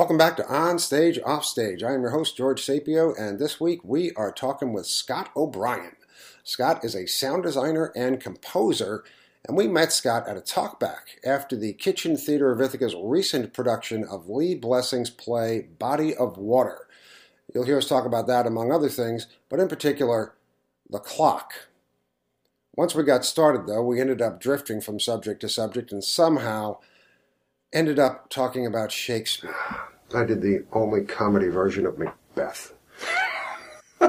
Welcome back to On Stage, Off Stage. I am your host, George Sapio, and this week we are talking with Scott O'Brien. Scott is a sound designer and composer, and we met Scott at a talkback after the Kitchen Theater of Ithaca's recent production of Lee Blessing's play Body of Water. You'll hear us talk about that among other things, but in particular, the clock. Once we got started, though, we ended up drifting from subject to subject and somehow ended up talking about Shakespeare. I did the only comedy version of Macbeth.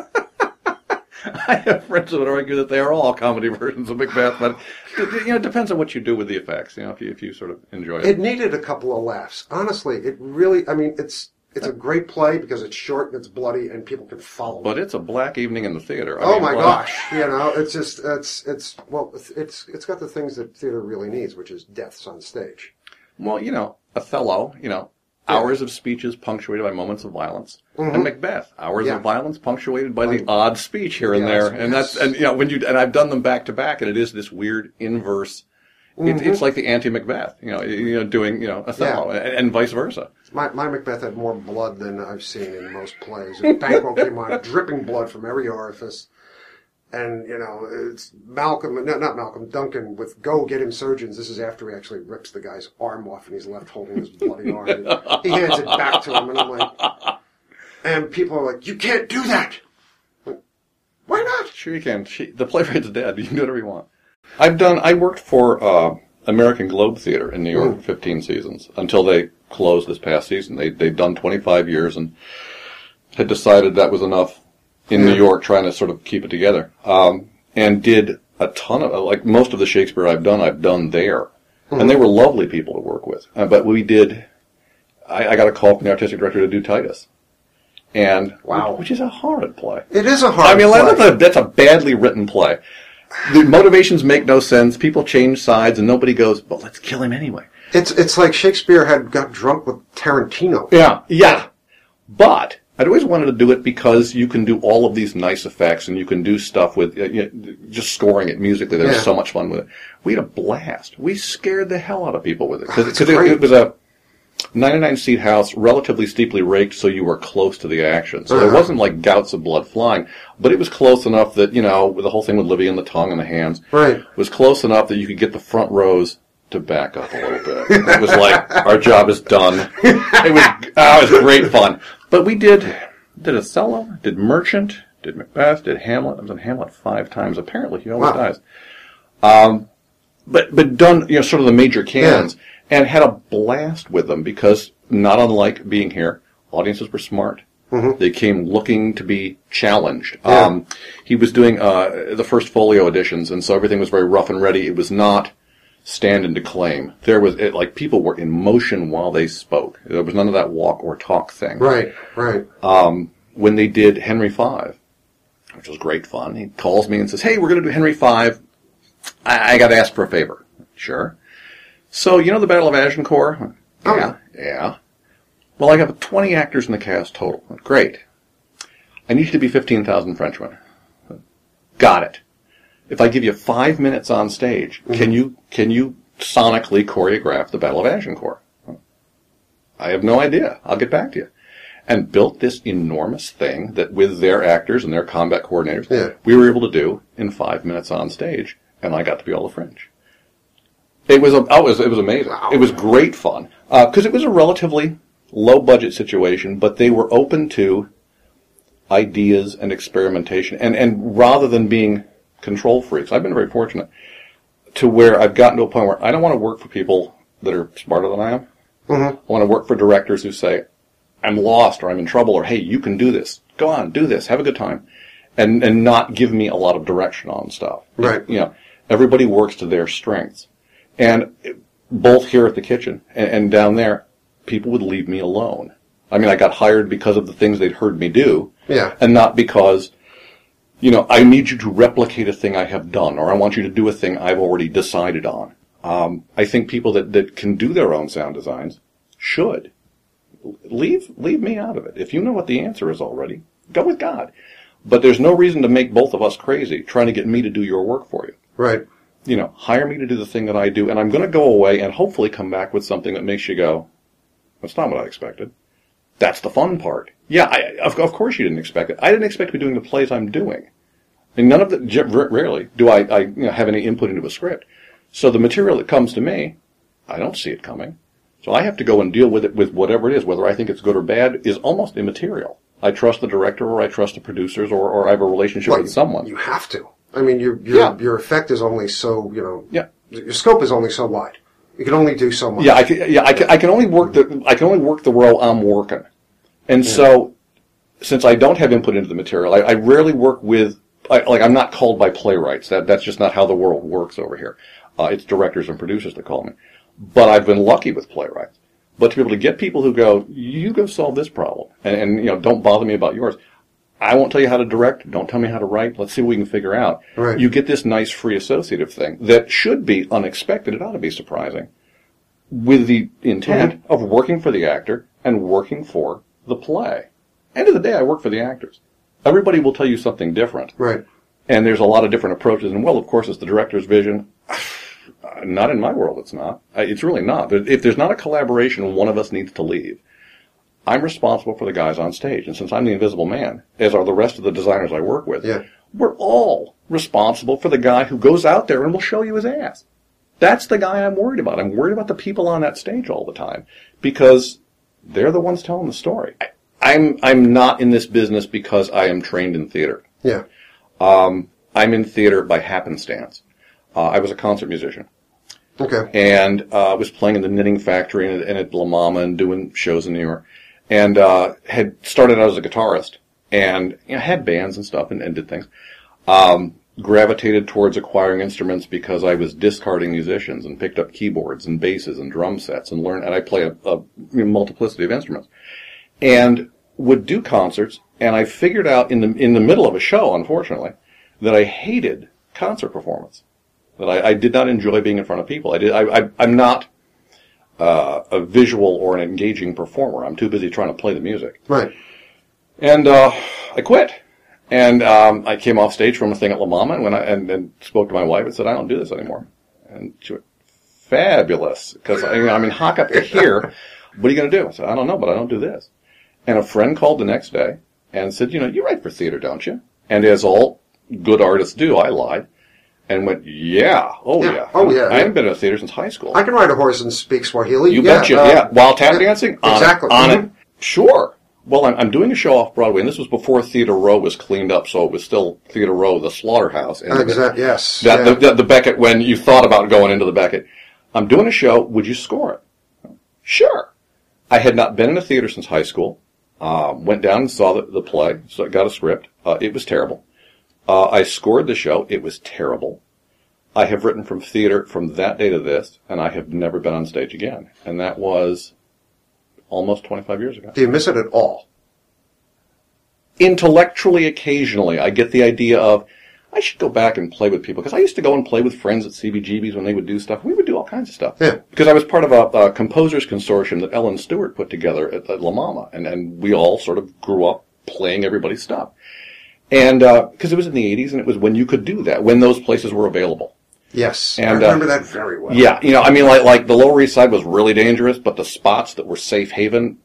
I have friends that would argue that they are all comedy versions of Macbeth, but you know, it depends on what you do with the effects. You know, if you if you sort of enjoy it. It needed a couple of laughs. Honestly, it really. I mean, it's it's a great play because it's short and it's bloody and people can follow. But it's a black evening in the theater. I oh mean, my well, gosh! You know, it's just it's it's well, it's it's got the things that theater really needs, which is deaths on stage. Well, you know, Othello. You know, hours of speeches punctuated by moments of violence, and Macbeth, hours Mm-hmm. Yeah. of violence punctuated by the odd speech here and there, and that's and you know when you and I've done them back to back, and it is this weird inverse. Mm-hmm. it's like the anti-Macbeth, you know, you know, doing you know Othello, and, and vice versa. My, my Macbeth had more blood than I've seen in most plays. And Banquo came on, dripping blood from every orifice. And, you know, it's Malcolm, no, not Malcolm, Duncan with go get him surgeons. This is after he actually rips the guy's arm off and he's left holding his bloody arm. And he hands it back to him and I'm like, and people are like, you can't do that. Like, Why not? Sure you can. She, the playwright's dead. You can do whatever you want. I've done. I worked for uh, American Globe Theater in New York, Mm. 15 seasons until they closed this past season. They they'd done 25 years and had decided that was enough in New York, trying to sort of keep it together. Um, and did a ton of like most of the Shakespeare I've done, I've done there, and they were lovely people to work with. Uh, but we did. I, I got a call from the artistic director to do Titus, and Wow. which, which is a horrid play. It is a hard I mean, that's a, that's a badly written play. The motivations make no sense. People change sides, and nobody goes, "But let's kill him anyway." It's, it's like Shakespeare had got drunk with Tarantino. Yeah, yeah. But I'd always wanted to do it because you can do all of these nice effects, and you can do stuff with uh, you know, just scoring it musically. There's Yeah. so much fun with it. We had a blast. We scared the hell out of people with it because it, it was a 99 seat house, relatively steeply raked, so you were close to the action. So there Uh-huh. wasn't like gouts of blood flying, but it was close enough that you know the whole thing with Livy and the tongue and the hands Right. was close enough that you could get the front rows to back up a little bit. It was like our job is done. It was oh, it was great fun. But we did did Othello, did Merchant, did Macbeth, did Hamlet. I was in Hamlet five times. Apparently, he always Wow. dies. Um, but but done you know sort of the major canons and had a blast with them because not unlike being here, audiences were smart. They came looking to be challenged. Yeah. Um, he was doing uh, the first folio editions, and so everything was very rough and ready. It was not stand and declaim. There was it, like people were in motion while they spoke. There was none of that walk or talk thing. Right, right. Um, when they did Henry V, which was great fun, he calls me and says, "Hey, we're going to do Henry V. I, I got to ask for a favor." Sure. So you know the Battle of Agincourt? Oh. Yeah, yeah. Well, I have 20 actors in the cast total. Great. I need you to be 15,000 Frenchmen. Got it. If I give you five minutes on stage, mm-hmm. can you can you sonically choreograph the Battle of Agincourt? I have no idea. I'll get back to you. And built this enormous thing that with their actors and their combat coordinators, Yeah. we were able to do in five minutes on stage, and I got to be all the French. It was a, oh, it was, it was amazing. Wow. It was great fun uh, because it was a relatively low budget situation, but they were open to ideas and experimentation, and and rather than being control freaks, I've been very fortunate to where I've gotten to a point where I don't want to work for people that are smarter than I am. Mm-hmm. I want to work for directors who say, "I'm lost," or "I'm in trouble," or "Hey, you can do this. Go on, do this. Have a good time," and and not give me a lot of direction on stuff. Right. You know, everybody works to their strengths, and both here at the kitchen and, and down there, people would leave me alone. I mean, I got hired because of the things they'd heard me do, Yeah. and not because, you know, I need you to replicate a thing I have done, or I want you to do a thing I've already decided on. Um, I think people that, that can do their own sound designs should leave leave me out of it. If you know what the answer is already, go with God. But there's no reason to make both of us crazy trying to get me to do your work for you. Right. You know, hire me to do the thing that I do, and I'm going to go away and hopefully come back with something that makes you go, "That's not what I expected." That's the fun part. Yeah, I, of, of course you didn't expect it. I didn't expect to be doing the plays I'm doing. And none of the, rarely do I, I you know, have any input into a script. So the material that comes to me, I don't see it coming. So I have to go and deal with it with whatever it is, whether I think it's good or bad is almost immaterial. I trust the director or I trust the producers or, or I have a relationship Well, with someone. You have to. I mean, your your Yeah. your effect is only so you know. Yeah. Your scope is only so wide. You can only do so much. Yeah, I can, yeah, I can, I can only work the, I can only work the role I'm working. And so, since I don't have input into the material, I, I rarely work with, I, like, I'm not called by playwrights. That, that's just not how the world works over here. Uh, it's directors and producers that call me. But I've been lucky with playwrights. But to be able to get people who go, you go solve this problem, and, and you know, don't bother me about yours. I won't tell you how to direct. Don't tell me how to write. Let's see what we can figure out. Right. You get this nice free associative thing that should be unexpected. It ought to be surprising with the intent of working for the actor and working for the play. End of the day, I work for the actors. Everybody will tell you something different, Right. and there's a lot of different approaches. And well, of course, it's the director's vision. not in my world, it's not. It's really not. If there's not a collaboration, one of us needs to leave. I'm responsible for the guys on stage, and since I'm the invisible man, as are the rest of the designers I work with, Yeah. we're all responsible for the guy who goes out there and will show you his ass. That's the guy I'm worried about. I'm worried about the people on that stage all the time because they're the ones telling the story. I, I'm I'm not in this business because I am trained in theater. Yeah. I'm in theater by happenstance. Uh, I was a concert musician Okay. and uh, was playing in the Knitting Factory and, and at La Mama and doing shows in New York, and uh, had started out as a guitarist and you know, had bands and stuff and, and did things. Um, gravitated towards acquiring instruments because I was discarding musicians and picked up keyboards and basses and drum sets and learned. And I play a, a multiplicity of instruments and would do concerts. And I figured out in the in the middle of a show, unfortunately, that I hated concert performance that I, I did not enjoy being in front of people. I did. I, I, I'm not uh, a visual or an engaging performer. I'm too busy trying to play the music. Right. And uh, I quit. And um, I came off stage from a thing at La Mama and when I and, and spoke to my wife and said, "I don't do this anymore." And she went, "Fabulous," because I, I mean, hock up to here. What are you going to do? I said, "I don't know, but I don't do this." And a friend called the next day and said, "You know, you write for theater, don't you?" And as all good artists do, I lied and went, "Yeah, oh Yeah. yeah, Oh, yeah, I haven't been in a theater since high school." I can ride a horse and speak Swahili. You yeah, betcha, uh, yeah. While tap yeah, dancing? On exactly. It, on Mhm. it. Sure. Well, I'm, doing a show off Broadway, and this was before Theater Row was cleaned up, so it was still Theater Row, the slaughterhouse. And Exactly. Yes. That, yeah. the, the, Beckett, when you thought about going into the Beckett. I'm doing a show, would you score it? Sure. I had not been in a theater since high school. Um, went down and saw the, the play, so I got a script. Uh, it was terrible. Uh, I scored the show. It was terrible. I have written from theater from that day to this, and I have never been on stage again. And that was almost 25 years ago. Do you miss it at all? Intellectually, occasionally, I get the idea of, I should go back and play with people. Because I used to go and play with friends at CBGB's when they would do stuff. We would do all kinds of stuff. Yeah. Because I was part of a, a composers consortium that Ellen Stewart put together at, at La Mama. And, and we all sort of grew up playing everybody's stuff. And, uh, because it was in the 80s and it was when you could do that, when those places were available. Yes. I And, uh, remember that very well. Yeah, you know, I mean, like like the Lower East Side was really dangerous, but the spots that were safe haven,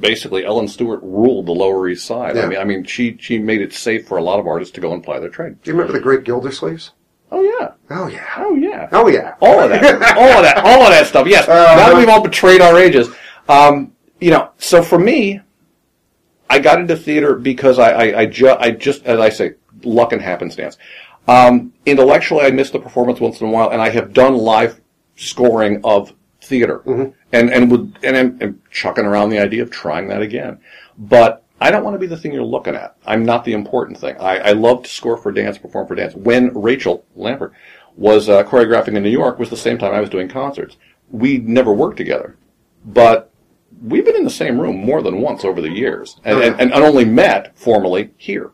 basically, Ellen Stewart ruled the Lower East Side. Yeah. I mean, I mean, she she made it safe for a lot of artists to go and play their trade. Do you remember the Great Gildersleeves? Oh yeah, Oh yeah. oh yeah, Oh yeah. all of that, all of that, all of that stuff. Yes. now that we've all betrayed our ages, um, you know, so for me, I got into theater because I I, I, ju- I just as I say, luck and happenstance. Um, intellectually, I miss the performance once in a while, and I have done live scoring of theater, and and would and I'm, I'm chucking around the idea of trying that again, but. I don't want to be the thing you're looking at. I'm not the important thing. I, I love to score for dance, perform for dance. When Rachel Lambert was uh, choreographing in New York was the same time I was doing concerts. We never worked together, but we've been in the same room more than once over the years, and, and, and only met formally here.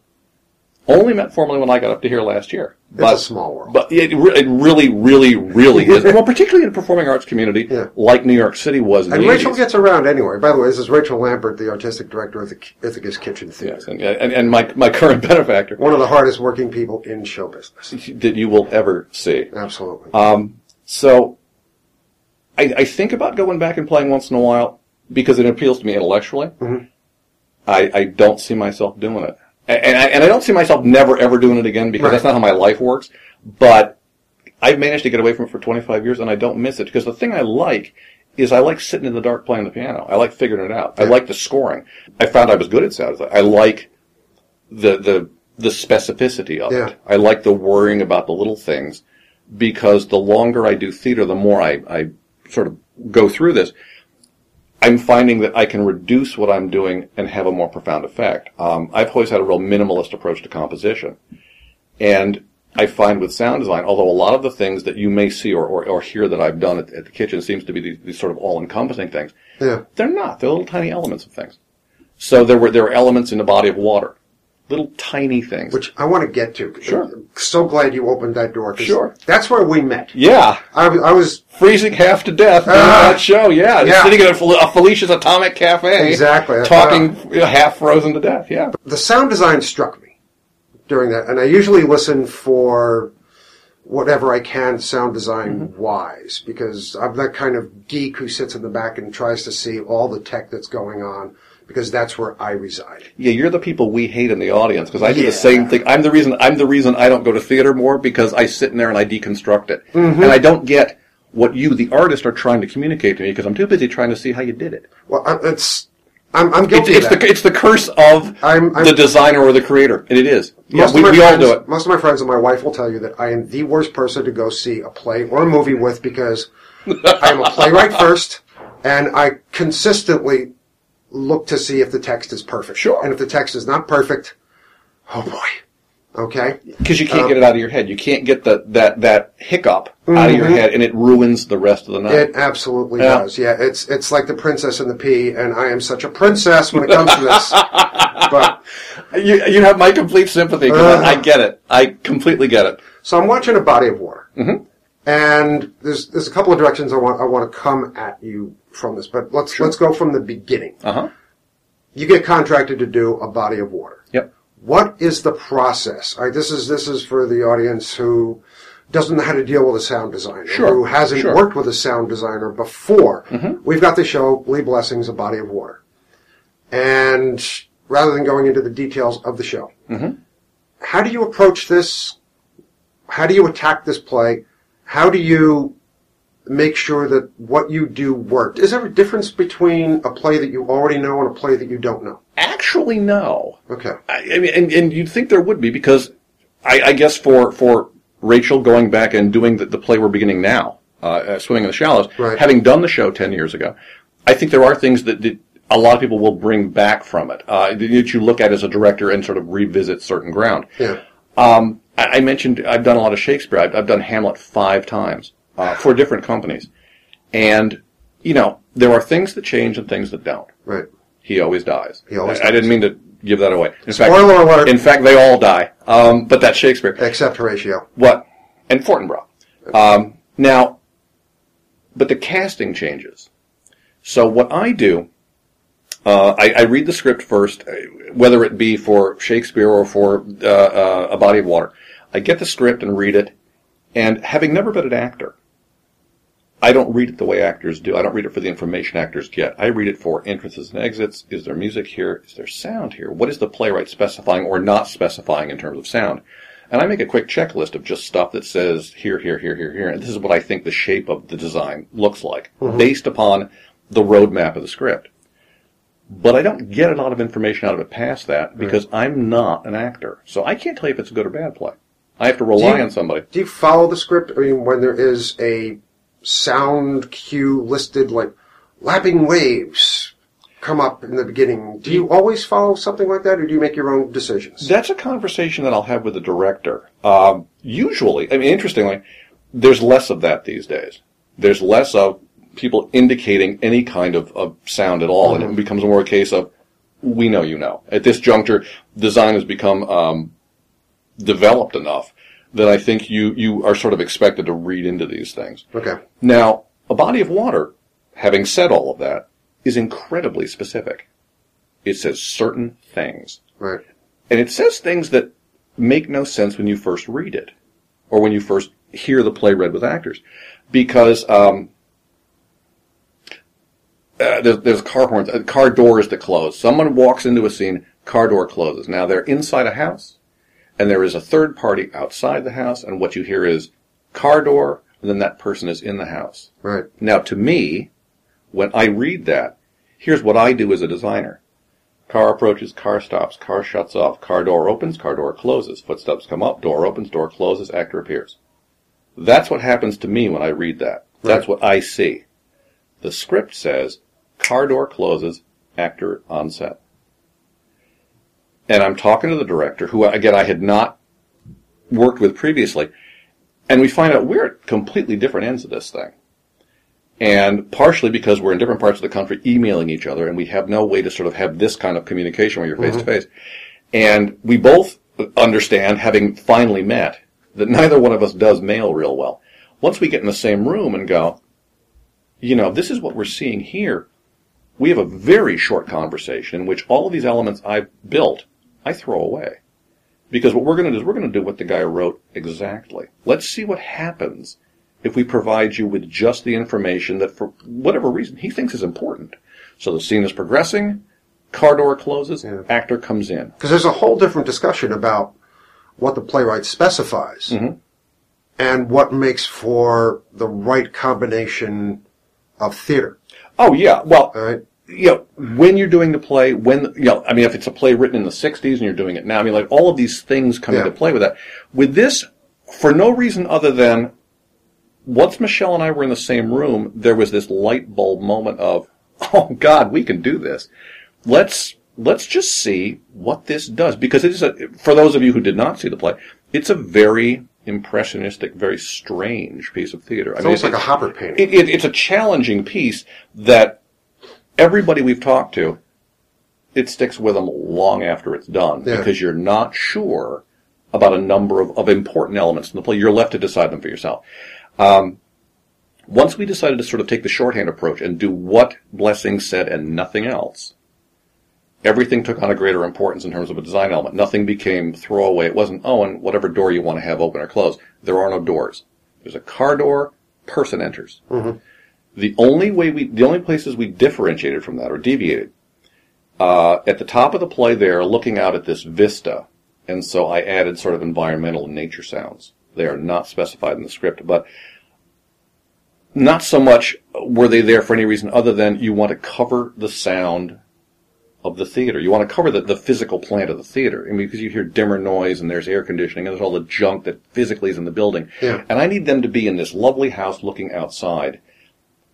Only met formally when I got up to here last year. It's a small world. But it, re- it really, really, really is. Well, particularly in the performing arts community, Yeah. like New York City was in And Rachel 80s. gets around anyway. By the way, this is Rachel Lambert, the artistic director of the Ithaca's Kitchen Theater. Yes, and, and, and my, my current benefactor One of the hardest working people in show business. that you will ever see. Absolutely. Um, so I, I think about going back and playing once in a while because it appeals to me intellectually. Mm-hmm. I, I don't see myself doing it. And, I, and I don't see myself never ever doing it again because Right. that's not how my life works. But I've managed to get away from it for 25 years and I don't miss it because the thing I like is I like sitting in the dark playing the piano. I like figuring it out. I like the scoring. I found I was good at sound. I like the, the, the specificity of Yeah. it. I like the worrying about the little things because the longer I do theater, the more I, I sort of go through this. I'm finding that I can reduce what I'm doing and have a more profound effect. Um, I've always had a real minimalist approach to composition. And I find with sound design, although a lot of the things that you may see or, or, or hear that I've done at, at the kitchen seems to be these, these sort of all-encompassing things, Yeah. they're not. They're little tiny elements of things. So there were there were elements in the body of water, little tiny things. Which I want to get to. Sure. So glad you opened that door. Sure. That's where we met. yeah, I, I was freezing half to death Ah. that show. Yeah, Yeah. sitting at a, a Felicia's Atomic Cafe, Exactly. talking you know, half frozen to death. Yeah, the sound design struck me during that, and I usually listen for whatever I can sound design wise because I'm that kind of geek who sits in the back and tries to see all the tech that's going on because that's where I reside. yeah. You're the people we hate in the audience because I do Yeah. the same thing. I'm the reason. I'm the reason I don't go to theater more because I sit in there and I deconstruct it, Mm-hmm. and I don't get what you, the artist, are trying to communicate to me because I'm too busy trying to see how you did it. Well, it's I'm, I'm guilty it's of that. the it's the curse of I'm- I'm- the designer or the creator, and it is. Yeah, we, we all do it. Most of my friends and my wife will tell you that I am the worst person to go see a play or a movie with because I am a playwright first, and I consistently look to see if the text is perfect. Sure. And if the text is not perfect, oh boy. Okay. Because you can't Um, get it out of your head. You can't get the, that, that hiccup out of your Mhm. head, and it ruins the rest of the night. It absolutely Yeah. does. Yeah, it's it's like the princess and the pea, and I am such a princess when it comes to this. But you, you have my complete sympathy 'cause I, I Uh. get it. I completely get it. So I'm watching a body of water, Mhm. and there's there's a couple of directions I want I want to come at you from this, but let's let's go from the beginning. Uh huh. You get contracted to do a body of water. Yep. What is the process? All right, this is this is for the audience who doesn't know how to deal with a sound designer, Sure, who hasn't sure. worked with a sound designer before. Mhm. We've got the show Lee Blessings, a body of water, and rather than going into the details of the show, Mhm. how do you approach this? How do you attack this play? How do you make sure that what you do worked? Is there a difference between a play that you already know and a play that you don't know? Actually, no. Okay. I, I mean, and, and you'd think there would be because I, I guess for for Rachel going back and doing the, the play we're beginning now, uh, swimming in the shallows, Right. having done the show ten years ago, I think there are things that, that a lot of people will bring back from it uh, that you look at as a director and sort of revisit certain ground. Yeah. Um, I, I mentioned I've done a lot of Shakespeare. I've, I've done Hamlet five times uh, for different companies, and you know there are things that change and things that don't. Right. He always dies. He always I, I didn't mean to give that away. In Spoiler fact, alert. In fact, they all die. Um, but that's Shakespeare. Except Horatio. What? And Fortinbras. Um, now, but the casting changes. So what I do, uh, I, I read the script first, uh, whether it be for Shakespeare or for uh, uh, A Body of Water. I get the script and read it, and having never been an actor, I don't read it the way actors do. I don't read it for the information actors get. I read it for entrances and exits. Is there music here? Is there sound here? What is the playwright specifying or not specifying in terms of sound? And I make a quick checklist of just stuff that says here, here, here, here, here. And this is what I think the shape of the design looks like mm-hmm. based upon the roadmap of the script. But I don't get a lot of information out of it past that because I'm not an actor. So I can't tell you if it's a good or bad play. I have to rely you- on somebody. Do you follow the script? I mean, when there is a sound cue listed like lapping waves come up in the beginning, do you always follow something like that or do you make your own decisions? That's a conversation that I'll have with the director. Um, usually, I mean, interestingly, there's less of that these days. There's less of people indicating any kind of, of sound at all, and it becomes more a case of we know you know. At this juncture, design has become um, developed enough that I think you you are sort of expected to read into these things. Okay. Now, a body of water, having said all of that, is incredibly specific. It says certain things. Right. And it says things that make no sense when you first read it, or when you first hear the play read with actors, because um, uh, there's, there's car horns, uh, car doors that close. Someone walks into a scene, car door closes. Now they're inside a house, and there is a third party outside the house, and what you hear is car door, and then that person is in the house. Right. Now, to me, when I read that, here's what I do as a designer. Car approaches, car stops, car shuts off, car door opens, car door closes, footsteps come up, door opens, door closes, actor appears. That's what happens to me when I read that. That's Right. what I see. The script says, car door closes, actor on set. And I'm talking to the director, who again I had not worked with previously, and we find out we're at completely different ends of this thing. And partially because we're in different parts of the country emailing each other and we have no way to sort of have this kind of communication where you're face to face. And we both understand, having finally met, that neither one of us does mail real well. Once we get in the same room and go, you know, this is what we're seeing here, we have a very short conversation in which all of these elements I've built, I throw away. Because what we're going to do is we're going to do what the guy wrote exactly. Let's see what happens if we provide you with just the information that for whatever reason he thinks is important. So the scene is progressing, car door closes, Yeah. actor comes in. Because there's a whole different discussion about what the playwright specifies Mm-hmm. and what makes for the right combination of theater. Oh yeah, well, right. You know, when you're doing the play, when, you know, I mean, if it's a play written in the 60s and you're doing it now, I mean, like, all of these things come Yeah. into play with that. With this, for no reason other than, once Michelle and I were in the same room, there was this light bulb moment of, oh God, we can do this. Let's, let's just see what this does. Because it is a, for those of you who did not see the play, it's a very impressionistic, very strange piece of theater. I It's almost it- like a Hopper painting. it, it, it's a challenging piece that everybody we've talked to, it sticks with them long after it's done Yeah. because you're not sure about a number of, of important elements in the play. You're left to decide them for yourself. Um, once we decided to sort of take the shorthand approach and do what Blessing said and nothing else, everything took on a greater importance in terms of a design element. Nothing became throwaway. It wasn't, oh, and whatever door you want to have open or close. There are no doors. There's a car door, person enters. The only way we, the only places we differentiated from that or deviated, uh, at the top of the play there, looking out at this vista, and so I added sort of environmental and nature sounds. They are not specified in the script, but not so much were they there for any reason other than you want to cover the sound of the theater. You want to cover the, the physical plant of the theater. I mean, because you hear dimmer noise and there's air conditioning and there's all the junk that physically is in the building. Yeah. And I need them to be in this lovely house looking outside.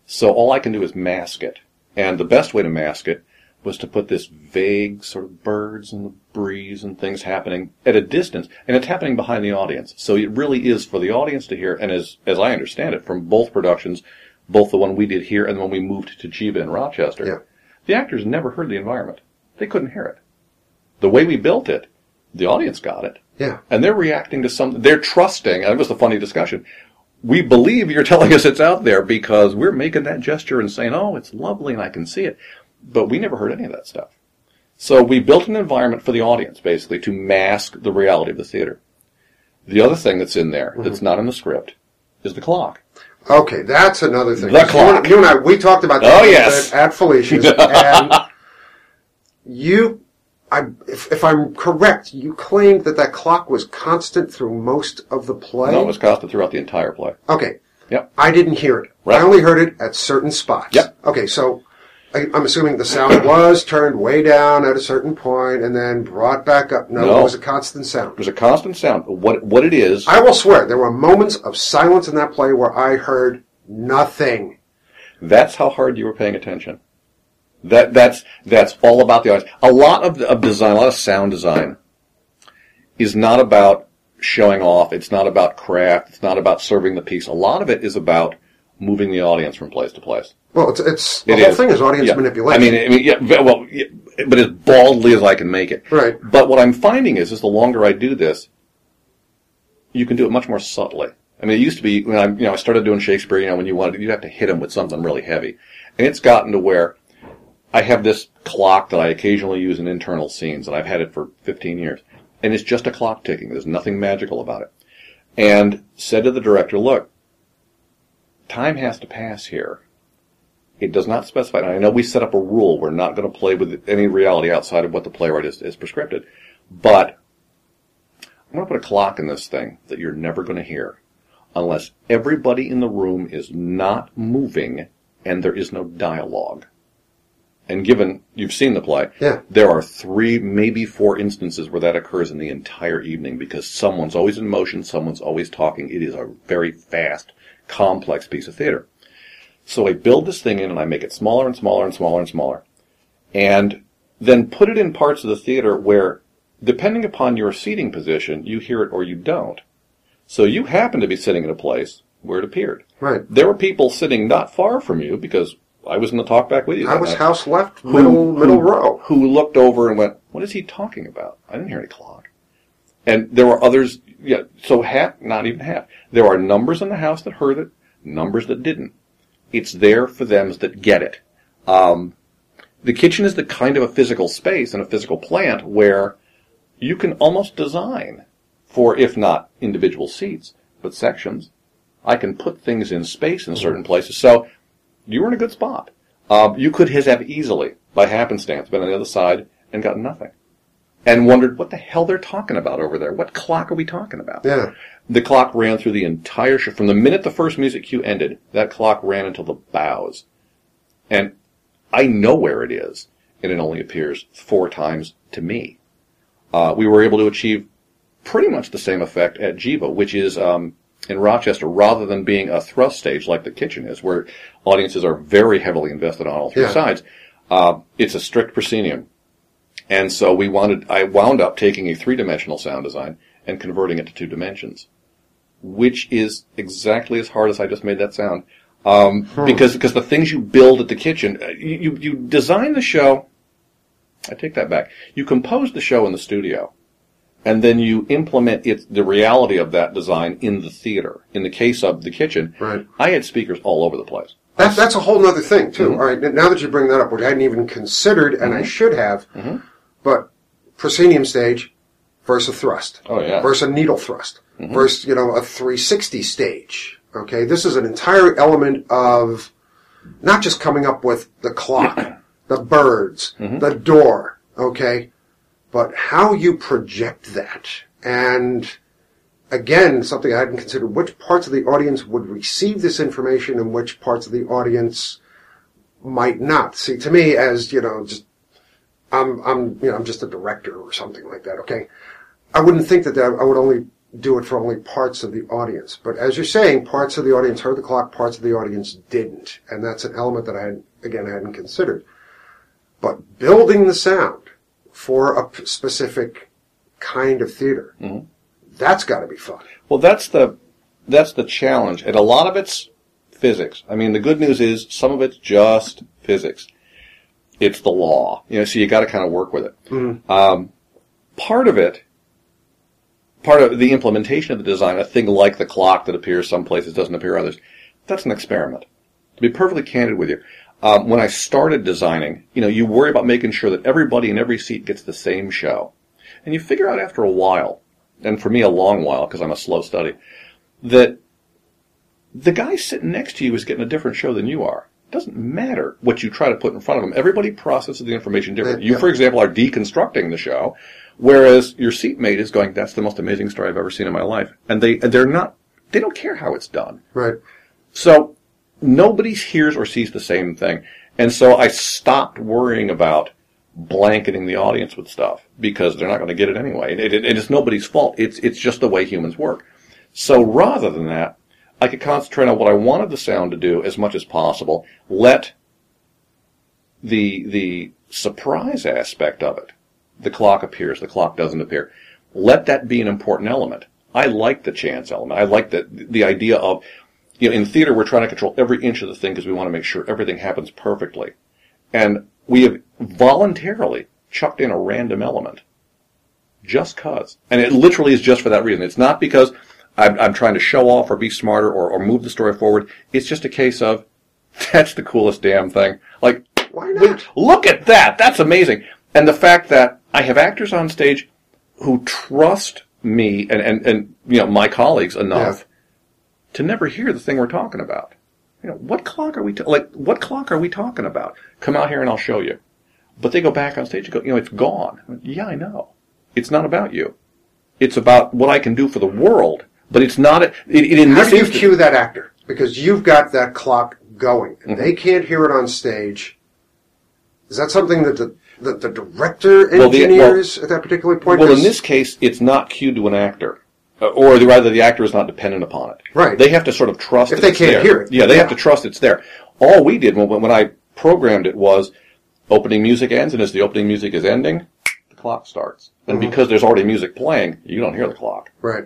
So all I can do is mask it. And the best way to mask it was to put this vague sort of birds and the breeze and things happening at a distance. And it's happening behind the audience. So it really is for the audience to hear. And as, as I understand it from both productions, both the one we did here and the one we moved to Geva in Rochester, Yeah. the actors never heard the environment. They couldn't hear it. The way we built it, the audience got it. Yeah. And they're reacting to something. They're trusting. And it was a funny discussion. We believe you're telling us it's out there because we're making that gesture and saying, oh, it's lovely and I can see it. But we never heard any of that stuff. So we built an environment for the audience, basically, to mask the reality of the theater. The other thing that's in there, that's mm-hmm. not in the script, is the clock. Okay, that's another thing. The You clock. and- You and I, we talked about that Oh, yes. at Felicia's, and you, I, if, if I'm correct, you claimed that that clock was constant through most of the play. No, it was constant throughout the entire play. Okay, Yep. I didn't hear it. Right. I only heard it at certain spots. Yep. Okay, so I, I'm assuming the sound was turned way down at a certain point and then brought back up. No, No. it was a constant sound. It was a constant sound. What what it is, I will swear there were moments of silence in that play where I heard nothing. That's how hard you were paying attention. That that's that's all about the audience. A lot of, of design, a lot of sound design, is not about showing off. It's not about craft. It's not about serving the piece. A lot of it is about moving the audience from place to place. Well, it's, it's the It whole is. thing is audience Yeah. manipulation. I mean, I mean, yeah, well, yeah, but as baldly as I can make it. Right. But what I'm finding is, is the longer I do this, you can do it much more subtly. I mean, it used to be when I, you know, I started doing Shakespeare. You know, when you wanted, you'd have to hit him with something really heavy, and it's gotten to where I have this clock that I occasionally use in internal scenes, and I've had it for 15 years, and it's just a clock ticking. There's nothing magical about it. And said to the director, "Look, time has to pass here." It does not specify. And I know we set up a rule. We're not going to play with any reality outside of what the playwright is, is prescripted. But I'm going to put a clock in this thing that you're never going to hear unless everybody in the room is not moving and there is no dialogue. And given you've seen the play, Yeah. there are three, maybe four instances where that occurs in the entire evening because someone's always in motion, someone's always talking. It is a very fast, complex piece of theater. So I build this thing in and I make it smaller and smaller and smaller and smaller. And then put it in parts of the theater where, depending upon your seating position, you hear it or you don't. So you happen to be sitting in a place where it appeared. Right. There were people sitting not far from you because I was in the talkback with you. I was night, house left, middle middle row. Who looked over and went, "What is he talking about? I didn't hear any clock." And there were others. Yeah. So half, not even half. There are numbers in the house that heard it, numbers that didn't. It's there for them that get it. Um, the kitchen is the kind of a physical space and a physical plant where you can almost design for, if not individual seats, but sections. I can put things in space in certain places. So you were in a good spot. Um, you could have easily, by happenstance, been on the other side and gotten nothing. And wondered what the hell they're talking about over there. What clock are we talking about? Yeah. The clock ran through the entire show. From the minute the first music cue ended, that clock ran until the bows. And I know where it is, and it only appears four times to me. Uh, we were able to achieve pretty much the same effect at Geva, which is um, in Rochester, rather than being a thrust stage like the kitchen is, where audiences are very heavily invested on all three Yeah. sides. Uh, it's a strict proscenium. And so we wanted, I wound up taking a three-dimensional sound design and converting it to two dimensions, which is exactly as hard as I just made that sound. Um, because, because the things you build at the kitchen, uh, you, you design the show, I take that back. You compose the show in the studio, and then you implement it, the reality of that design in the theater. In the case of the kitchen, Right. I had speakers all over the place. That, that's a whole other thing too. Mm-hmm. All right, now that you bring that up, which I hadn't even considered, and I should have, Mm-hmm. but proscenium stage versus thrust, Oh, yeah. Mm-hmm. versus needle thrust, versus you know a 360 stage. Okay, this is an entire element of not just coming up with the clock, the birds, Mm-hmm. the door. Okay, but how you project that and again, something I hadn't considered, which parts of the audience would receive this information and which parts of the audience might not. See, to me, as, you know, just, I'm, I'm, you know, I'm just a director or something like that, okay? I wouldn't think that, that I would only do it for only parts of the audience. But as you're saying, parts of the audience heard the clock, parts of the audience didn't. And that's an element that I had, again, I hadn't considered. But building the sound for a p- specific kind of theater, that's got to be fun. Well, that's the that's the challenge, and a lot of it's physics. I mean, the good news is some of it's just physics. It's the law, you know. So you got to kind of work with it. Um, part of it, part of the implementation of the design, a thing like the clock that appears some places doesn't appear others. That's an experiment. To be perfectly candid with you, um, when I started designing, you know, you worry about making sure that everybody in every seat gets the same show, and you figure out after a while and for me a long while because I'm a slow study, that the guy sitting next to you is getting a different show than you are. It doesn't matter what you try to put in front of them. Everybody processes the information different. You, for example, are deconstructing the show, whereas your seatmate is going, "That's the most amazing story I've ever seen in my life," and they and they're not. They don't care how it's done. Right. So nobody hears or sees the same thing. And so I stopped worrying about blanketing the audience with stuff because they're not going to get it anyway. And it, it, it's nobody's fault. It's, it's just the way humans work. So rather than that, I could concentrate on what I wanted the sound to do as much as possible. Let the, the surprise aspect of it, the clock appears, the clock doesn't appear. Let that be an important element. I like the chance element. I like the, the idea of, you know, in theater, we're trying to control every inch of the thing because we want to make sure everything happens perfectly. And we have voluntarily chucked in a random element. Just cause. And it literally is just for that reason. It's not because I'm, I'm trying to show off or be smarter or, or move the story forward. It's just a case of, that's the coolest damn thing. Like, Why not? Look at that. That's amazing. And the fact that I have actors on stage who trust me and, and, and you know, my colleagues enough. To never hear the thing we're talking about. You know, what clock are we, ta- like, what clock are we talking about? Come out here and I'll show you. But they go back on stage and go, you know, it's gone. Yeah, I know. It's not about you. It's about what I can do for the world. But it's not, a, it, it, in How this do you instance- cue that actor? Because you've got that clock going, and Mm-hmm. they can't hear it on stage. Is that something that the that the director Well, the- engineers at that particular point? Well, in this case, it's not cued to an actor, or the, rather, the actor is not dependent upon it. Right. They have to sort of trust If they can't there. hear it, Yeah, they have to trust it's there. All we did when, when I programmed it was opening music ends, and as the opening music is ending, the clock starts. And Mm-hmm. because there's already music playing, you don't hear the clock. right.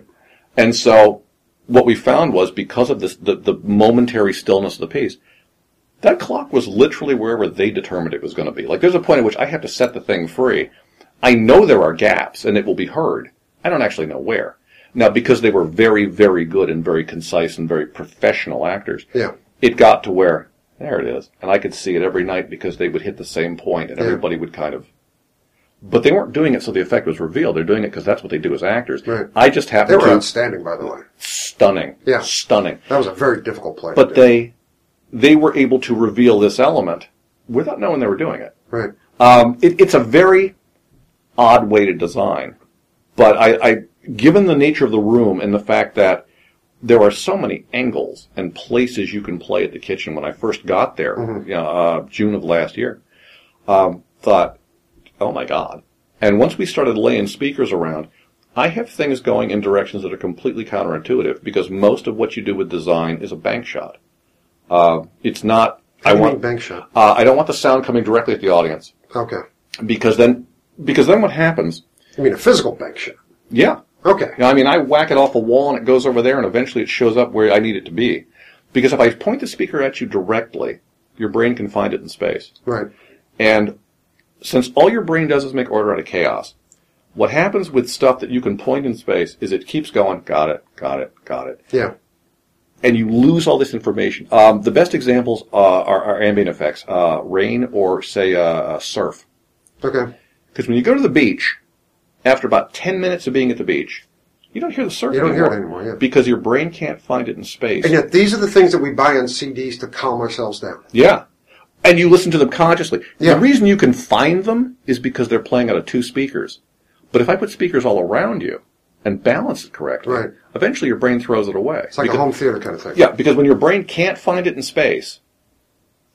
And so what we found was because of this, the, the momentary stillness of the piece, that clock was literally wherever they determined it was going to be. Like there's a point at which I have to set the thing free. I know there are gaps and it will be heard. I don't actually know where. Now, because they were very, very good and very concise and very professional actors, Yeah. it got to where, there it is. And I could see it every night because they would hit the same point and Yeah. everybody would kind of, but they weren't doing it so the effect was revealed. They're doing it because that's what they do as actors. Right. I just happened. They were to outstanding, by the way. stunning. Yeah. Stunning. That was a very difficult play. But they they were able to reveal this element without knowing they were doing it. right. Um, it it's a very odd way to design. But I, I given the nature of the room and the fact that there are so many angles and places you can play at the kitchen when I first got there, you know, uh, June of last year, um, thought, oh my God. And once we started laying speakers around, I have things going in directions that are completely counterintuitive because most of what you do with design is a bank shot. Uh, it's not. How I want. bank shot? Uh, I don't want the sound coming directly at the audience Okay. because then, because then what happens? You mean a physical bank shot? Yeah, Okay. you know, I mean, I whack it off a wall and it goes over there, and eventually it shows up where I need it to be. Because if I point the speaker at you directly, your brain can find it in space. Right. And since all your brain does is make order out of chaos, what happens with stuff that you can point in space is it keeps going, got it, got it, got it. Yeah. And you lose all this information. Um, the best examples uh, are, are ambient effects, uh, rain or, say, uh, surf. Okay. Because when you go to the beach, after about 10 minutes of being at the beach, you don't hear the surf You don't hear anymore. it anymore, yeah. Because your brain can't find it in space. And yet, these are the things that we buy on CDs to calm ourselves down. yeah. And you listen to them consciously. Yeah. The reason you can find them is because they're playing out of two speakers. But if I put speakers all around you and balance it correctly, Right. eventually your brain throws it away. It's like Because- a home theater kind of thing. Yeah, because when your brain can't find it in space,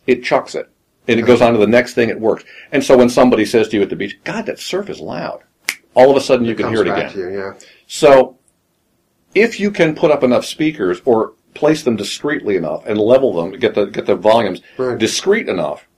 it chucks it. And it goes on to the next thing, it works. And so when somebody says to you at the beach, God, that surf is loud, all of a sudden you can hear it again. you, yeah. So if you can put up enough speakers or place them discreetly enough and level them, get the get the volumes Right. discreet enough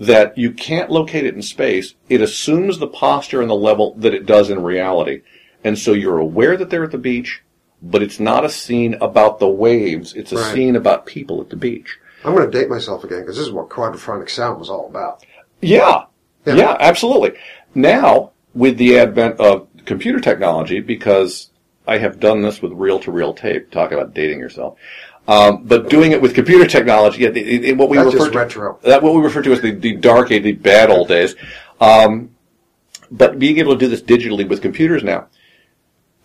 that you can't locate it in space, it assumes the posture and the level that it does in reality. And so you're aware that they're at the beach, but it's not a scene about the waves, it's a Right. scene about people at the beach. I'm going to date myself again because this is what quadraphonic sound was all about. Yeah. Yeah. yeah. absolutely. Now, with the advent of computer technology, because I have done this with reel-to-reel tape, talk about dating yourself, um, but doing it with computer technology, yeah, it, it, what we That's refer just to, retro. that what we refer to as the, the dark age, the bad old days. Um, but being able to do this digitally with computers now,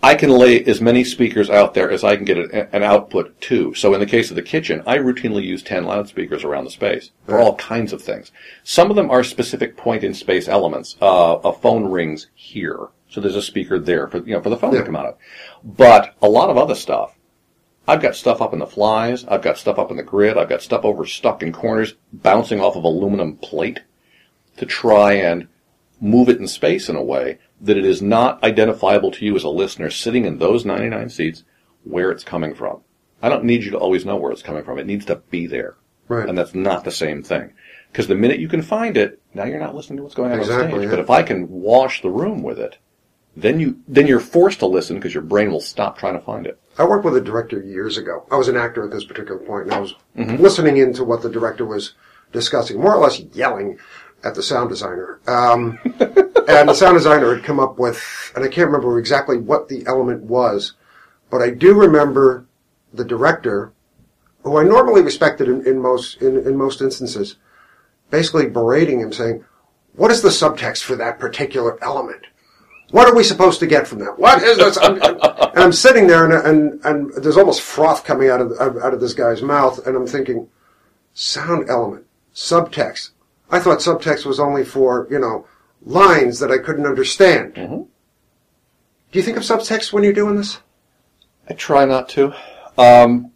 I can lay as many speakers out there as I can get an output to. So in the case of the kitchen, I routinely use 10 loudspeakers around the space for all kinds of things. Some of them are specific point in space elements. Uh, a phone rings here. So there's a speaker there for, you know, for the phone Yeah. to come out of. But a lot of other stuff, I've got stuff up in the flies. I've got stuff up in the grid. I've got stuff over stuck in corners, bouncing off of aluminum plate to try and move it in space in a way that it is not identifiable to you as a listener sitting in those 99 seats where it's coming from. I don't need you to always know where it's coming from. It needs to be there. Right. And that's not the same thing. Because the minute you can find it, now you're not listening to what's going on on Exactly, stage. yeah. But if I can wash the room with it, then you then you're forced to listen because your brain will stop trying to find it. I worked with a director years ago. I was an actor at this particular point, and I was Mm-hmm. listening into what the director was discussing, more or less yelling at the sound designer. Um, and the sound designer had come up with, and I can't remember exactly what the element was, but I do remember the director, who I normally respected in, in most in, in most instances, basically berating him, saying, "What is the subtext for that particular element?" What are we supposed to get from that? What is this? I'm, and I'm sitting there, and, and and there's almost froth coming out of out of this guy's mouth, and I'm thinking, sound element, subtext. I thought subtext was only for, you know, lines that I couldn't understand. Mhm. Do you think of subtext when you're doing this? I try not to. Um,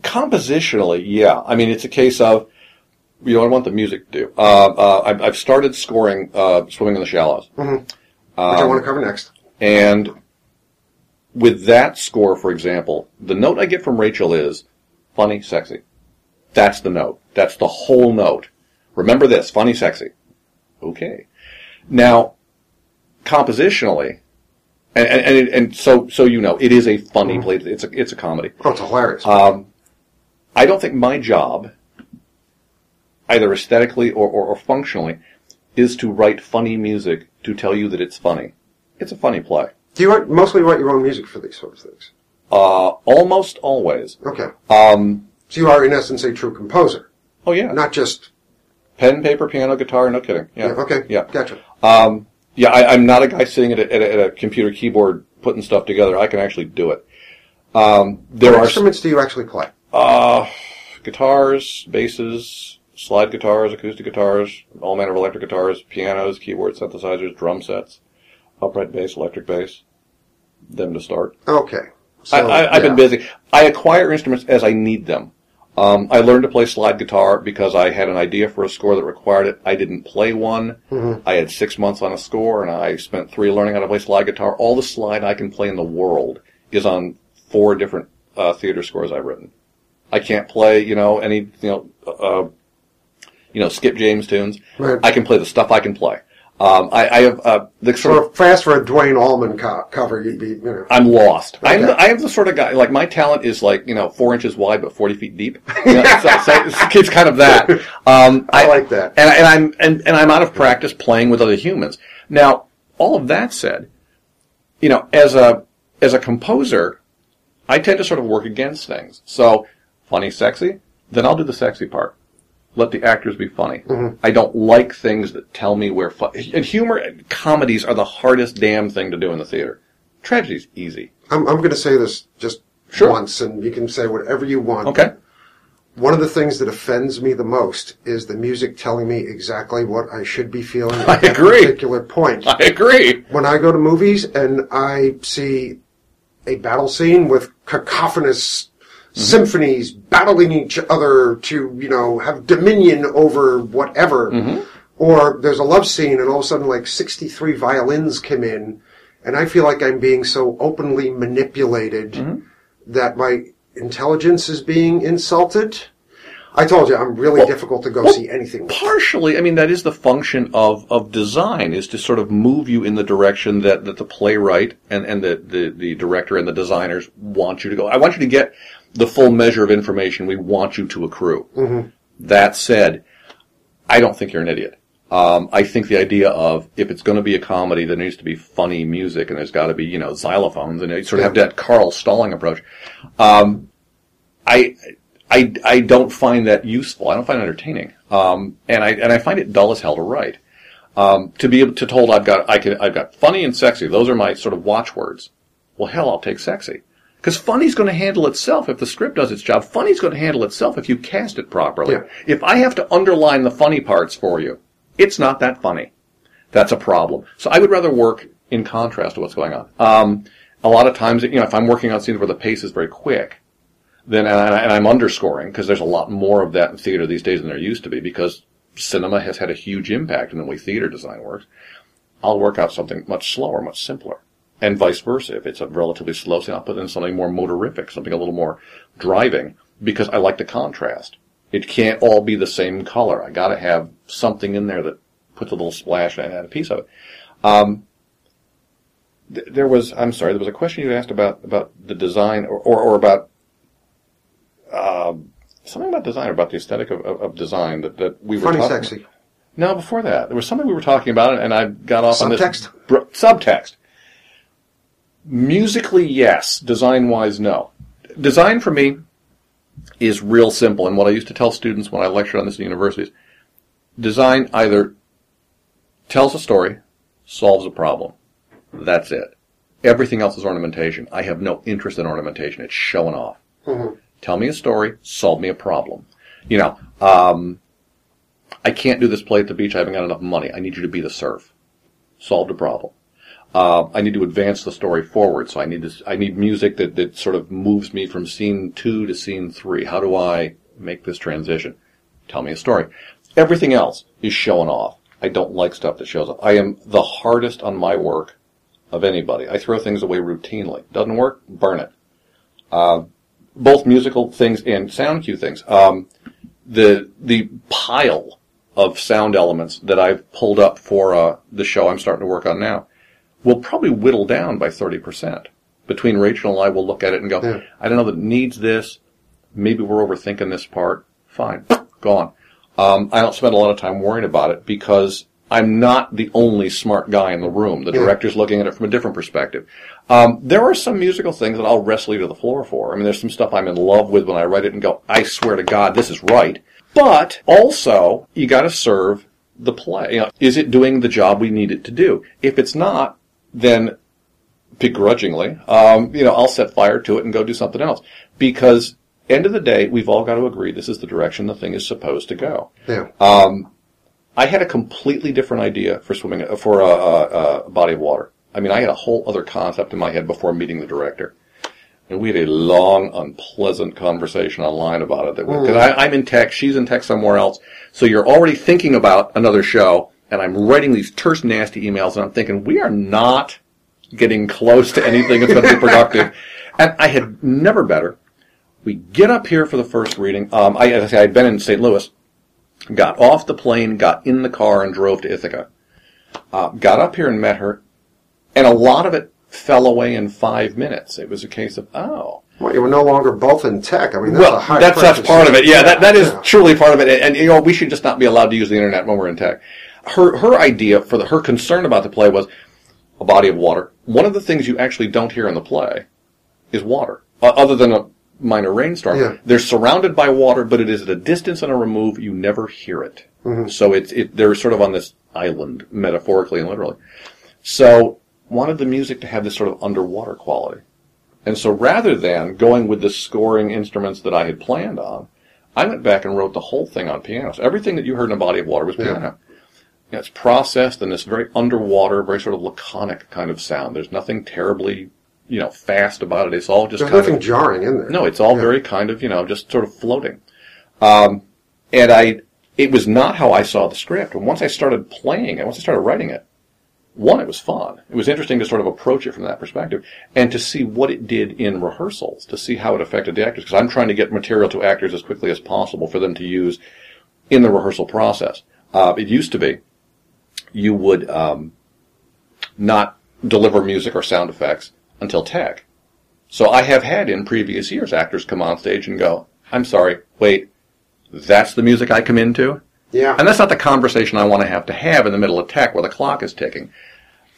compositionally, yeah. I mean, it's a case of, you know, I want the music to do. Uh, uh, I've, I've started scoring uh, Swimming in the Shallows. Which I want to cover next. And with that score, for example, the note I get from Rachel is funny, sexy. That's the note. That's the whole note. Remember this, funny, sexy. Okay. Now, compositionally, and, and, and, and so, so you know, it is a funny play. It's a, it's a comedy. Oh, it's hilarious. Um, I don't think my job, either aesthetically or, or, or functionally, is to write funny music to tell you that it's funny. It's a funny play. Do you write, mostly write your own music for these sort of things? Uh, almost always. Okay. Um, So you are, in essence, a true composer, oh yeah. not just. Pen, paper, piano, guitar. No kidding. Yeah. Yeah, okay. Yeah. Gotcha. Um, yeah. I, I'm not a guy sitting at a, at, a, at a computer keyboard putting stuff together. I can actually do it. Um, there what are instruments do you actually play? uh, guitars, basses, slide guitars, acoustic guitars, all manner of electric guitars, pianos, keyboard synthesizers, drum sets, upright bass, electric bass. Them to start. Okay. So, I, I, I've been busy. I acquire instruments as I need them. Um, I learned to play slide guitar because I had an idea for a score that required it. I didn't play one. Mm-hmm. I had six months on a score, and I spent three learning how to play slide guitar. All the slide I can play in the world is on four different uh, theater scores I've written. I can't play, you know, any, you know, uh, you know, Skip James tunes. Right. I can play the stuff I can play. Um, I, I have uh, the sort of fast for a Duane Allman co- cover, you'd be, you know. I'm lost. I'm the, I am the sort of guy like my talent is like you know four inches wide but forty feet deep. You know, so, so it's, it's kind of that. Um, I like that. and, and I'm and, and I'm out of practice playing with other humans. Now, all of that said, you know, as a as a composer, I tend to sort of work against things. So funny, sexy, then I'll do the sexy part. Let the actors be funny. Mm-hmm. I don't like things that tell me where fun. And humor, comedies are the hardest damn thing to do in the theater. Tragedy's easy. I'm, I'm going to say this just Sure. once, and you can say whatever you want. Okay. One of the things that offends me the most is the music telling me exactly what I should be feeling at I that agree. particular point. I agree. when I go to movies and I see a battle scene with cacophonous symphonies battling each other to, you know, have dominion over whatever, mm-hmm. or there's a love scene and all of a sudden like 63 violins come in, and I feel like I'm being so openly manipulated mm-hmm. that my intelligence is being insulted. I told you, I'm really difficult to go see anything with. Partially, I mean, that is the function of, of design, is to sort of move you in the direction that, that the playwright and, and the, the, the director and the designers want you to go. I want you to get the full measure of information we want you to accrue. That said, I don't think you're an idiot. Um, I think the idea of if it's going to be a comedy, there needs to be funny music, and there's got to be you know xylophones, and you sort of have that Carl Stalling approach. Um, I, I, I don't find that useful. I don't find it entertaining, um, and I and I find it dull as hell to write. Um, to be able to told I've got I can I've got funny and sexy. Those are my sort of watchwords. Well, hell, I'll take sexy. Because funny's going to handle itself if the script does its job. Funny's going to handle itself if you cast it properly. Yeah. If I have to underline the funny parts for you, it's not that funny. That's a problem. So I would rather work in contrast to what's going on. Um, a lot of times, you know, if I'm working on scenes where the pace is very quick, then and, I, and I'm underscoring because there's a lot more of that in theater these days than there used to be because cinema has had a huge impact in the way theater design works. I'll work out something much slower, much simpler. And vice versa. If it's a relatively slow scene, I'll put in something more motorific, something a little more driving, because I like the contrast. It can't all be the same color. I gotta have something in there that puts a little splash and add a piece of it. Um, th- there was, I'm sorry, there was a question you asked about, about the design or, or, or about, um something about design, about the aesthetic of, of, of design that, that we were Funny, talking sexy. no, before that, there was something we were talking about, and I got off on this Subtext? br- subtext. Musically, yes. Design-wise, no. Design for me is real simple, and what I used to tell students when I lectured on this in universities: design either tells a story, solves a problem. That's it. Everything else is ornamentation. I have no interest in ornamentation. It's showing off. Tell me a story, solve me a problem. You know, um, I can't do this play at the beach. I haven't got enough money. I need you to be the surf. Solved a problem. Uh, I need to advance the story forward, so I need to, I need music that, that sort of moves me from scene two to scene three. How do I make this transition? Tell me a story. Everything else is showing off. I don't like stuff that shows off. I am the hardest on my work of anybody. I throw things away routinely. Doesn't work? Burn it. Uh, both musical things and sound cue things. Um, the the pile of sound elements that I've pulled up for uh, the show I'm starting to work on now will probably whittle down by 30%. Between Rachel and I, we'll look at it and go, Yeah. I don't know that it needs this. Maybe we're overthinking this part. Fine. Gone. Um, I don't spend a lot of time worrying about it because I'm not the only smart guy in the room. The Yeah. director's looking at it from a different perspective. Um, there are some musical things that I'll wrestle you to the floor for. I mean, there's some stuff I'm in love with when I write it and go, I swear to God, this is right. But also, you got to serve the play. You know, is it doing the job we need it to do? If it's not, then begrudgingly, um, you know, I'll set fire to it and go do something else. Because end of the day, we've all got to agree this is the direction the thing is supposed to go. Yeah. I had a completely different idea for swimming uh, for a, a, a body of water. I mean, I had a whole other concept in my head before meeting the director, and we had a long, unpleasant conversation online about it. That because I'm in tech, she's in tech somewhere else, so you're already thinking about another show, and I'm writing these terse, nasty emails, and I'm thinking we are not getting close to anything that's going to be productive. And I had never better. We get up here for the first reading. Um, I, as I say, I'd been in St. Louis got off the plane, got in the car, and drove to Ithaca. Uh, got up here and met her, and a lot of it fell away in five minutes. It was a case of, oh. Well, you were no longer both in tech. I mean, that's well, a high that's, that's part of it. Yeah, that, that is Yeah. truly part of it. And, and, you know, we should just not be allowed to use the internet when we're in tech. Her, her idea for the, her concern about the play was a body of water. One of the things you actually don't hear in the play is water, uh, other than a minor rainstorm. Yeah. They're surrounded by water, but it is at a distance and a remove. You never hear it. Mm-hmm. So it's it, they're sort of on this island, metaphorically and literally. So wanted the music to have this sort of underwater quality. And so rather than going with the scoring instruments that I had planned on, I went back and wrote the whole thing on piano. So everything that you heard in a body of water was Yeah. You know, it's processed in this very underwater, very sort of laconic kind of sound. There's nothing terribly, you know, fast about it. It's all just There's kind nothing of jarring in there. no, it's all Yeah. very kind of, you know, just sort of floating. Um, and I, it was not how I saw the script. And once I started playing it, once I started writing it, one, it was fun. It was interesting to sort of approach it from that perspective and to see what it did in rehearsals, to see how it affected the actors. Because I'm trying to get material to actors as quickly as possible for them to use in the rehearsal process. Uh, it used to be you would um, not deliver music or sound effects until tech. So I have had in previous years actors come on stage and go, I'm sorry, wait, that's the music I come into? Yeah. And that's not the conversation I want to have to have in the middle of tech where the clock is ticking.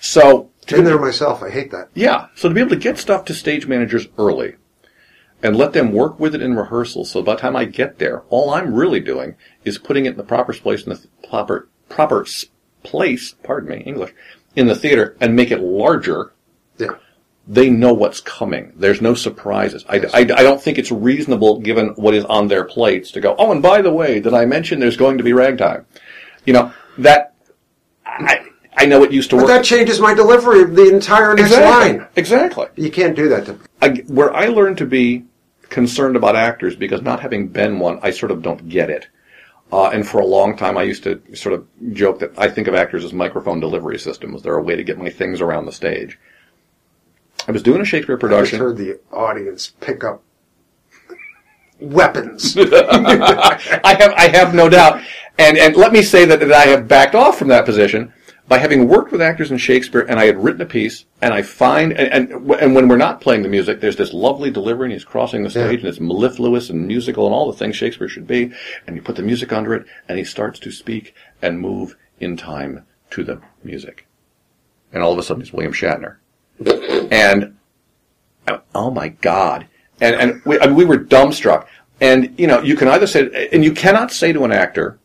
So, to Been there myself. I hate that. yeah, so to be able to get stuff to stage managers early and let them work with it in rehearsal. so by the time I get there, all I'm really doing is putting it in the proper place in the th- proper, proper place, pardon me, English, in the theater and make it larger Yeah. they know what's coming. There's no surprises. I, I, I don't think it's reasonable, given what is on their plates, to go, oh, and by the way, did I mention there's going to be ragtime? You know, that, I, I know it used to But work. that changes my delivery of the entire next exactly. line. Exactly. You can't do that to I, where I learned to be concerned about actors, because not having been one, I sort of don't get it. Uh, and for a long time, I used to sort of joke that I think of actors as microphone delivery systems. They're a way to get my things around the stage. I was doing a Shakespeare production. I just heard the audience pick up weapons. I have, I have no doubt. And, and let me say that, that I have backed off from that position by having worked with actors in Shakespeare and I had written a piece and I find, and, and, and when we're not playing the music, there's this lovely delivery and he's crossing the stage and it's mellifluous and musical and all the things Shakespeare should be. And you put the music under it and he starts to speak and move in time to the music. And all of a sudden it's William Shatner. And oh my god and and we, I mean, we were dumbstruck and you know you can either say and you cannot say to an actor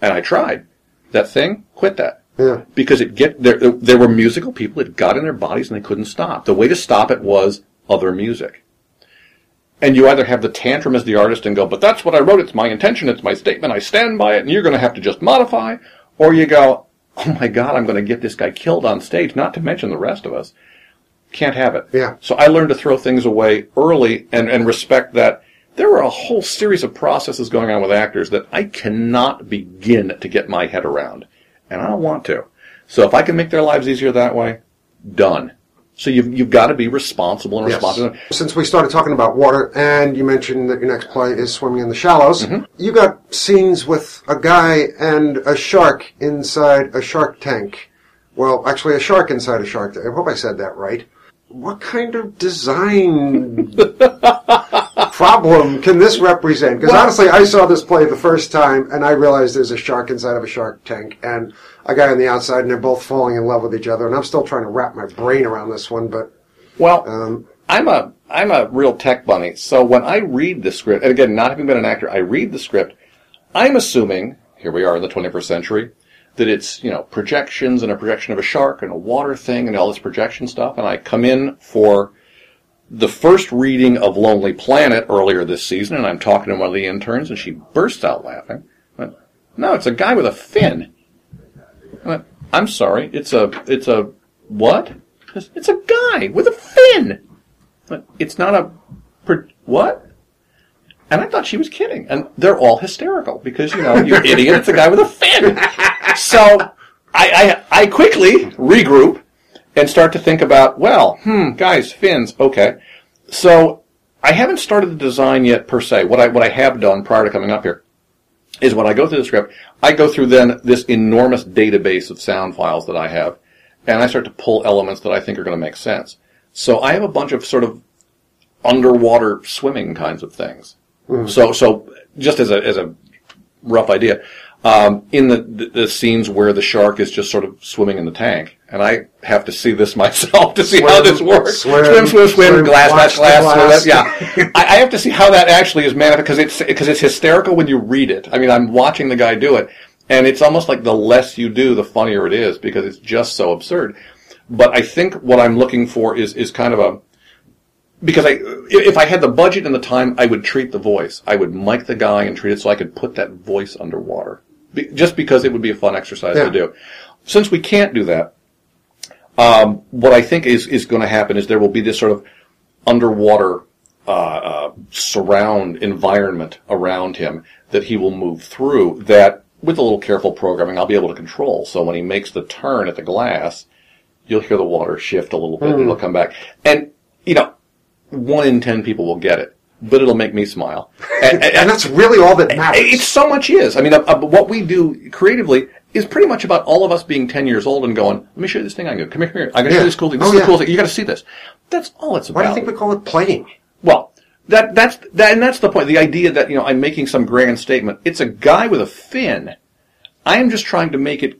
and i tried that thing quit that Yeah. because it get there there were musical people it got in their bodies and they couldn't stop the way to stop it was other music and you either have the tantrum as the artist and go, but that's what I wrote, it's my intention, it's my statement, I stand by it, and you're going to have to just modify, or you go, oh my god, I'm going to get this guy killed on stage, not to mention the rest of us. Can't have it. Yeah. So I learned to throw things away early and, and respect that there are a whole series of processes going on with actors that I cannot begin to get my head around. And I don't want to. So if I can make their lives easier that way, done. So you've, you've got to be responsible and Yes. responsible. Since we started talking about water, and you mentioned that your next play is Swimming in the Shallows, mm-hmm. you got scenes with a guy and a shark inside a shark tank. Well, actually, a shark inside a shark tank. I hope I said that right. What kind of design problem can this represent? Because Well- honestly, I saw this play the first time, and I realized there's a shark inside of a shark tank, and a guy on the outside, and they're both falling in love with each other. And I'm still trying to wrap my brain around this one, but Well, um, I'm a I'm a real tech bunny. So when I read the script, and again, not having been an actor, I read the script. I'm assuming here we are in the 21st century that it's you know projections and a projection of a shark and a water thing and all this projection stuff. And I come in for the first reading of Lonely Planet earlier this season, and I'm talking to one of the interns, and she bursts out laughing. I went, no, it's a guy with a fin. I went, I'm sorry, it's a it's a what? It's a guy with a fin. But it's not a pro- what? And I thought she was kidding. And they're all hysterical because you know you idiot. It's a guy with a fin. So I, I I quickly regroup and start to think about well, hmm, guys, fins, okay. So I haven't started the design yet per se. What I what I have done prior to coming up here is when I go through the script, I go through then this enormous database of sound files that I have, and I start to pull elements that I think are going to make sense. So I have a bunch of sort of underwater swimming kinds of things. So, so just as a as a rough idea, um, in the, the the scenes where the shark is just sort of swimming in the tank, and I have to see this myself to see how this works. swim, swim, swim, swim, swim, glass, glass, glass. glass. Yeah, I, I have to see how that actually is manifest because it's because it's hysterical when you read it. I mean, I'm watching the guy do it, and it's almost like the less you do, the funnier it is because it's just so absurd. But I think what I'm looking for is is kind of a because I if I had the budget and the time, I would treat the voice. I would mic the guy and treat it so I could put that voice underwater, Be, just because it would be a fun exercise Yeah. to do. Since we can't do that, um, what I think is is going to happen is there will be this sort of underwater uh, uh, surround environment around him that he will move through. That with a little careful programming, I'll be able to control. So when he makes the turn at the glass, you'll hear the water shift a little bit, and it'll come back. And you know, one in ten people will get it, but it'll make me smile. And, and- and that's really all that matters. it so much is. I mean, uh, uh, what we do creatively is pretty much about all of us being 10 years old and going, let me show you this thing I can do. Come here, come here. I'm going to show you this cool thing. This Oh, is the cool thing. You got to see this. That's all it's about. Why do you think we call it playing? well, that, that's, that, and that's the point. The idea that, you know, I'm making some grand statement. It's a guy with a fin. I am just trying to make it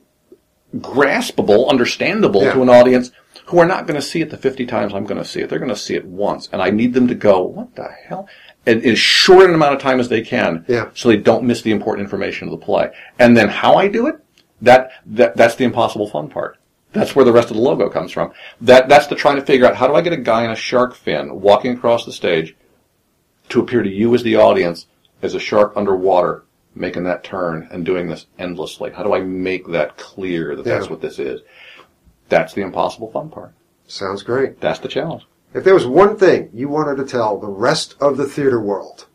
graspable, understandable Yeah. to an audience who are not going to see it the 50 times I'm going to see it. They're going to see it once. And I need them to go, what the hell? And in as short an amount of time as they can. Yeah. So they don't miss the important information of the play. And then how I do it, that, that, that's the impossible fun part. That's where the rest of the logo comes from. That, that's the trying to figure out how do I get a guy in a shark fin walking across the stage to appear to you as the audience as a shark underwater making that turn and doing this endlessly? How do I make that clear that that's what this is? That's the impossible fun part. Sounds great. That's the challenge. If there was one thing you wanted to tell the rest of the theater world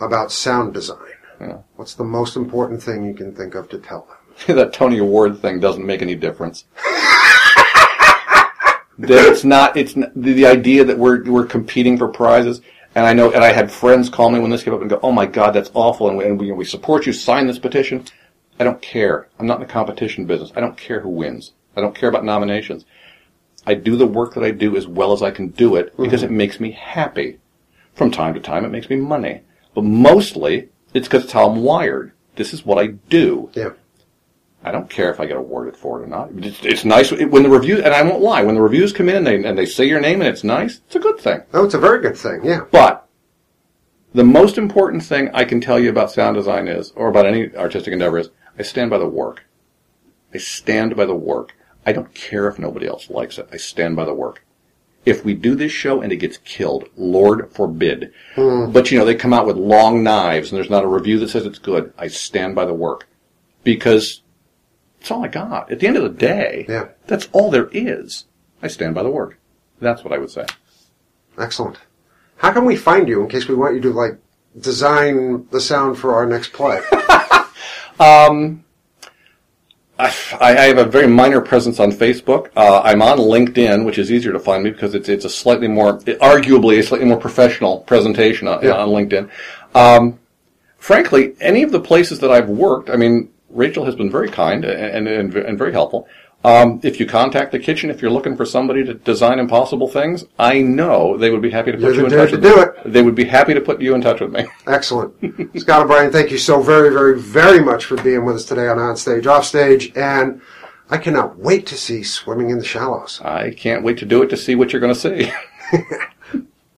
about sound design, Yeah. what's the most important thing you can think of to tell them? that Tony Award thing doesn't make any difference. that it's not. It's n the, the idea that we're we're competing for prizes. And I know, and I had friends call me when this came up and go, "Oh my God, that's awful!" And we, and we, we support you. Sign this petition. I don't care. I'm not in the competition business. I don't care who wins. I don't care about nominations. I do the work that I do as well as I can do it mm-hmm. because it makes me happy. From time to time, it makes me money, but mostly it's because it's how I'm wired. This is what I do. Yeah. I don't care if I get awarded for it or not. It's, it's nice when the reviews, and I won't lie, when the reviews come in and they, and they say your name and it's nice, it's a good thing. Oh, it's a very good thing. Yeah. But the most important thing I can tell you about sound design is, or about any artistic endeavor is, I stand by the work. I stand by the work. I don't care if nobody else likes it. I stand by the work. if we do this show and it gets killed, Lord forbid. Hmm. But you know, they come out with long knives and there's not a review that says it's good. I stand by the work because it's all I got. At the end of the day, Yeah. that's all there is. I stand by the work. That's what I would say. Excellent. How can we find you in case we want you to like design the sound for our next play? I, I have a very minor presence on Facebook. Uh, I'm on LinkedIn, which is easier to find me because it's it's a slightly more, arguably, a slightly more professional presentation on, Yeah. on LinkedIn. Um, frankly, any of the places that I've worked, I mean, Rachel has been very kind and and, and very helpful. Um, if you contact the kitchen, if you're looking for somebody to design impossible things, I know they would be happy to put You're you in touch dude with to me. do it. They would be happy to put you in touch with me. Excellent. Scott O'Brien, thank you so very, very, very much for being with us today on On Stage, Off Stage, and I cannot wait to see Swimming in the Shallows. I can't wait to do it to see what you're going to see.